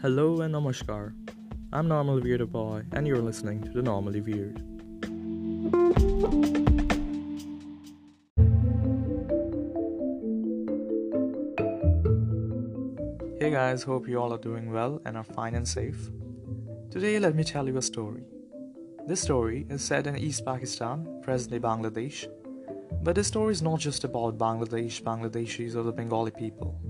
Hello and namaskar. I'm Normal Weird Boy, and you're listening to the Normally Weird. Hey guys, hope you all are doing well and are fine and safe. Today, let me tell you a story. This story is set in East Pakistan, presently Bangladesh. But this story is not just about Bangladesh, Bangladeshis, or the Bengali people.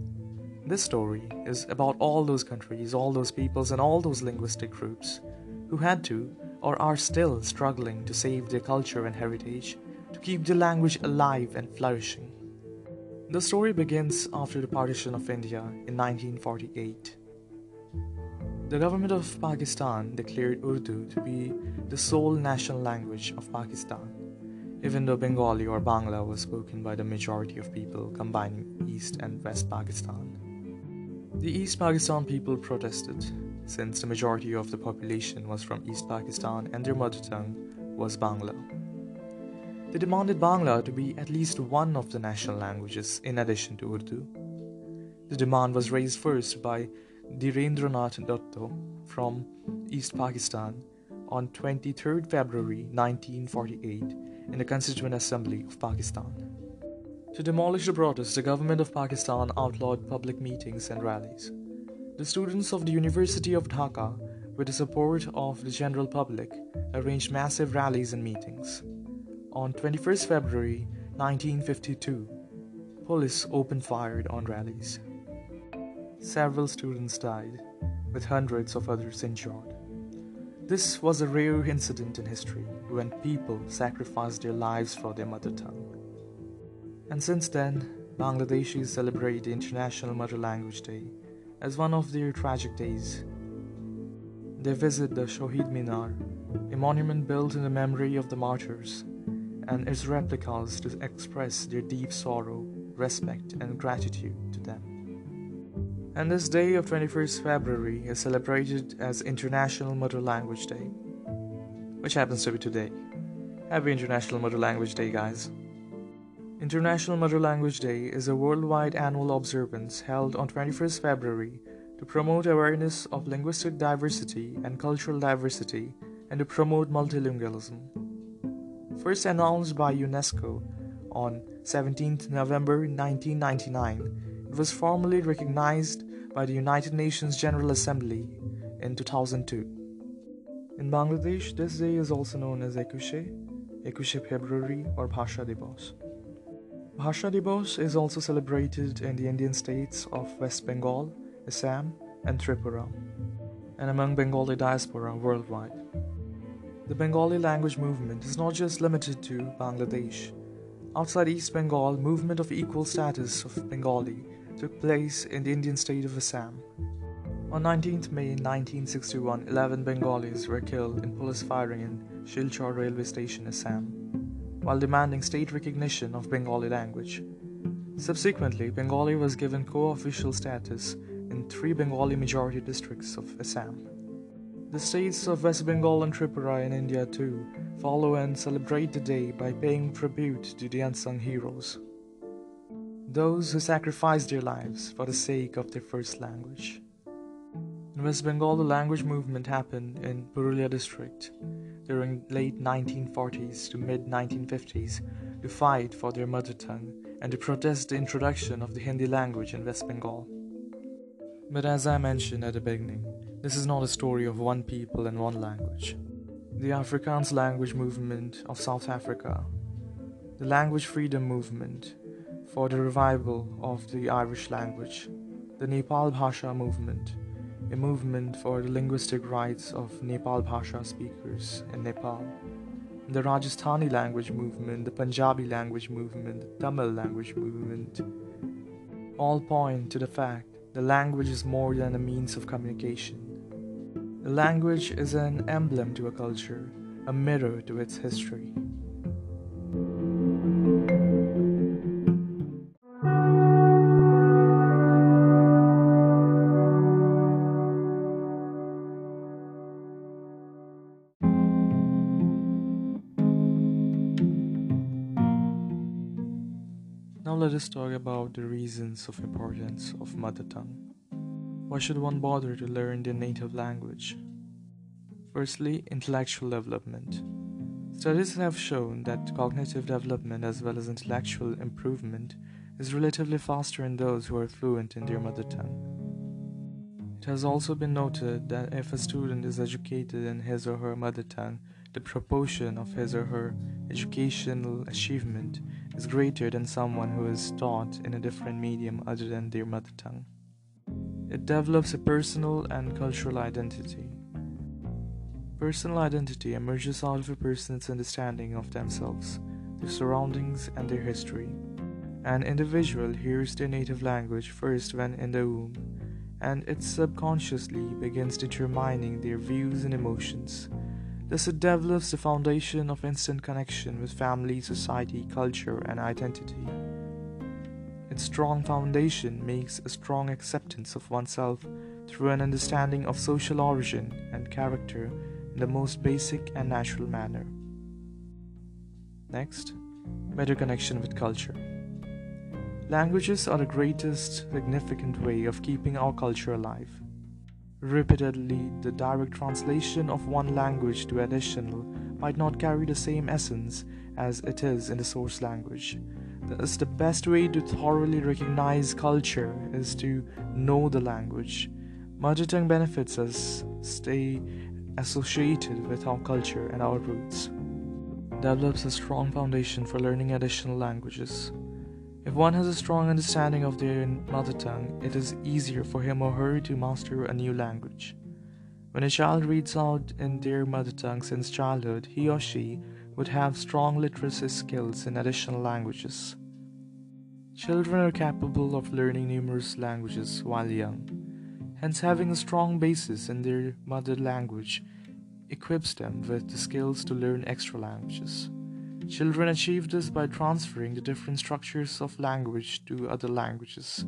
This story is about all those countries, all those peoples, and all those linguistic groups who had to or are still struggling to save their culture and heritage, to keep the language alive and flourishing. The story begins after the partition of India in 1948. The government of Pakistan declared Urdu to be the sole national language of Pakistan, even though Bengali or Bangla was spoken by the majority of people combining East and West Pakistan. The East Pakistan people protested, since the majority of the population was from East Pakistan and their mother tongue was Bangla. They demanded Bangla to be at least one of the national languages in addition to Urdu. The demand was raised first by Dhirendranath Dutta from East Pakistan on 23 February 1948 in the Constituent Assembly of Pakistan. To demolish the protest, the government of Pakistan outlawed public meetings and rallies. The students of the University of Dhaka, with the support of the general public, arranged massive rallies and meetings. On 21st February 1952, police opened fire on rallies. Several students died, with hundreds of others injured. This was a rare incident in history when people sacrificed their lives for their mother tongue. And since then, Bangladeshis celebrate International Mother Language Day as one of their tragic days. They visit the Shohid Minar, a monument built in the memory of the martyrs, and its replicas to express their deep sorrow, respect, and gratitude to them. And this day of 21st February is celebrated as International Mother Language Day, which happens to be today. Happy International Mother Language Day, guys. International Mother Language Day is a worldwide annual observance held on 21st February to promote awareness of linguistic diversity and cultural diversity and to promote multilingualism. First announced by UNESCO on 17 November 1999, it was formally recognized by the United Nations General Assembly in 2002. In Bangladesh, this day is also known as Ekushe, Ekushe February, or Bhasha Divas. Bhasha Divas is also celebrated in the Indian states of West Bengal, Assam, and Tripura, and among Bengali diaspora worldwide. The Bengali language movement is not just limited to Bangladesh. Outside East Bengal, movement of equal status of Bengali took place in the Indian state of Assam. On 19th May 1961, 11 Bengalis were killed in police firing in Silchar railway station, Assam while demanding state recognition of Bengali language. Subsequently, Bengali was given co official status in three Bengali majority districts of Assam. The states of West Bengal and Tripura in India too follow and celebrate the day by paying tribute to the unsung heroes. Those who sacrificed their lives for the sake of their first language. In West Bengal, the language movement happened in Purulia district during late 1940s to mid 1950s to fight for their mother tongue and to protest the introduction of the Hindi language in West Bengal. But as I mentioned at the beginning, this is not a story of one people and one language. The Afrikaans language movement of South Africa, the language freedom movement for the revival of the Irish language, the Nepal Bhasha movement, a movement for the linguistic rights of Nepal Bhasha speakers in Nepal. The Rajasthani language movement, the Punjabi language movement, the Tamil language movement all point to the fact the language is more than a means of communication. The language is an emblem to a culture, a mirror to its history. Let us talk about the reasons of importance of mother tongue. Why should one bother to learn their native language? Firstly, intellectual development. Studies have shown that cognitive development as well as intellectual improvement is relatively faster in those who are fluent in their mother tongue. It has also been noted that if a student is educated in his or her mother tongue, the proportion of his or her educational achievement is greater than someone who is taught in a different medium other than their mother tongue. It develops a personal and cultural identity. Personal identity emerges out of a person's understanding of themselves, their surroundings, and their history. An individual hears their native language first when in the womb, and it subconsciously begins determining their views and emotions. Thus, it develops the foundation of instant connection with family, society, culture, and identity. Its strong foundation makes a strong acceptance of oneself through an understanding of social origin and character in the most basic and natural manner. Next, better connection with culture. Languages are the greatest significant way of keeping our culture alive. Repeatedly, the direct translation of one language to additional might not carry the same essence as it is in the source language. Thus, the best way to thoroughly recognize culture is to know the language. Mother tongue benefits us stay associated with our culture and our roots. Develops a strong foundation for learning additional languages. If one has a strong understanding of their mother tongue, it is easier for him or her to master a new language. When a child reads out in their mother tongue since childhood, he or she would have strong literacy skills in additional languages. Children are capable of learning numerous languages while young. Hence, having a strong basis in their mother language equips them with the skills to learn extra languages. Children achieve this by transferring the different structures of language to other languages.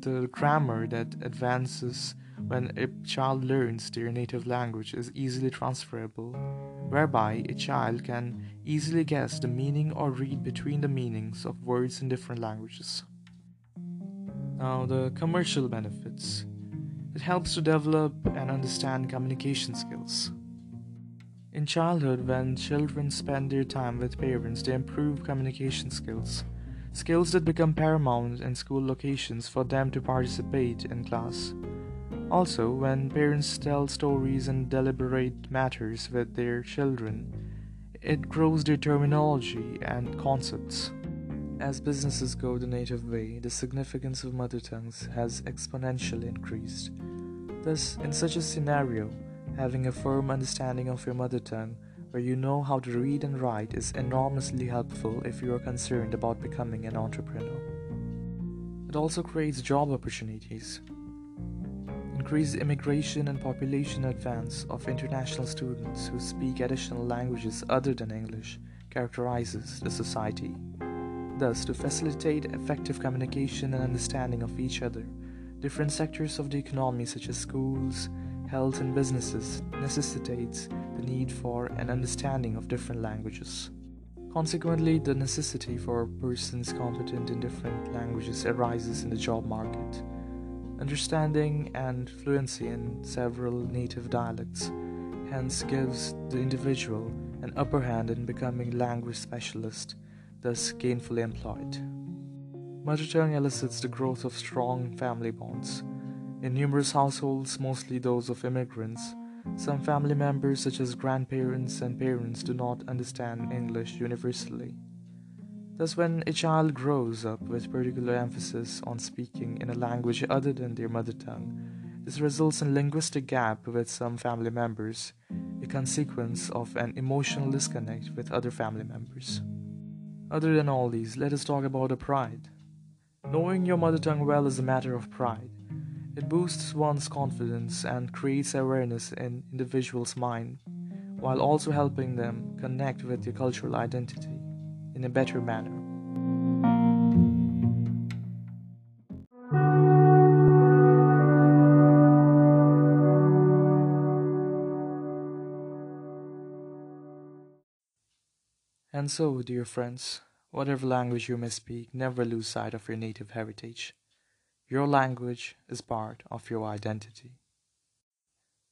The grammar that advances when a child learns their native language is easily transferable, whereby a child can easily guess the meaning or read between the meanings of words in different languages. Now, the commercial benefits. It helps to develop and understand communication skills. In childhood, when children spend their time with parents, they improve communication skills, skills that become paramount in school locations for them to participate in class. Also, when parents tell stories and deliberate matters with their children, it grows their terminology and concepts. As businesses go the native way, the significance of mother tongues has exponentially increased. Thus, in such a scenario, having a firm understanding of your mother tongue, where you know how to read and write, is enormously helpful if you are concerned about becoming an entrepreneur. It also creates job opportunities. Increased immigration and population advance of international students who speak additional languages other than English characterizes the society. Thus, to facilitate effective communication and understanding of each other, different sectors of the economy, such as schools, health, and businesses, necessitates the need for an understanding of different languages. Consequently, the necessity for persons competent in different languages arises in the job market. Understanding and fluency in several native dialects hence gives the individual an upper hand in becoming language specialist thus gainfully employed. Mother tongue elicits the growth of strong family bonds. In numerous households, mostly those of immigrants, some family members, such as grandparents and parents, do not understand English universally. Thus, when a child grows up with particular emphasis on speaking in a language other than their mother tongue, this results in linguistic gap with some family members, a consequence of an emotional disconnect with other family members. Other than all these, let us talk about the pride. Knowing your mother tongue well is a matter of pride. It boosts one's confidence and creates awareness in individuals' mind, while also helping them connect with their cultural identity in a better manner. And so, dear friends, whatever language you may speak, never lose sight of your native heritage. your language is part of your identity.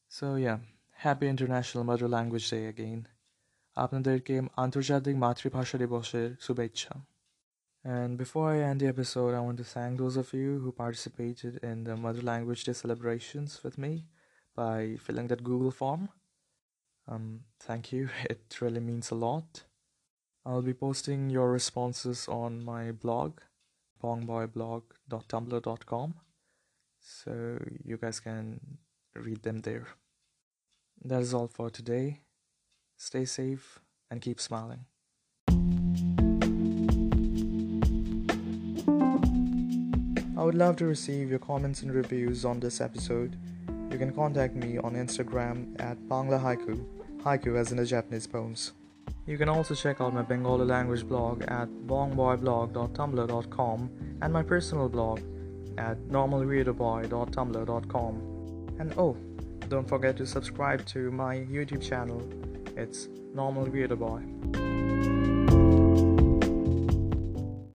So, yeah, happy International Mother Language Day again. আপনাদেরকে আন্তর্জাতিক মাতৃভাষা দিবসের শুভেচ্ছা and before I end the episode, I want to thank those of you who participated in the Mother Language Day celebrations with me by filling that Google form. Um, thank you, it really means a lot. I'll be posting your responses on my blog, bongboyblog.tumblr.com, so you guys can read them there. That is all for today. Stay safe and keep smiling. I would love to receive your comments and reviews on this episode. You can contact me on Instagram at Bangla Haiku, haiku as in the Japanese poems. You can also check out my Bengali language blog at bongboyblog.tumblr.com and my personal blog at normalreaderboy.tumblr.com. And oh, don't forget to subscribe to my YouTube channel. It's Normal Reader Boy.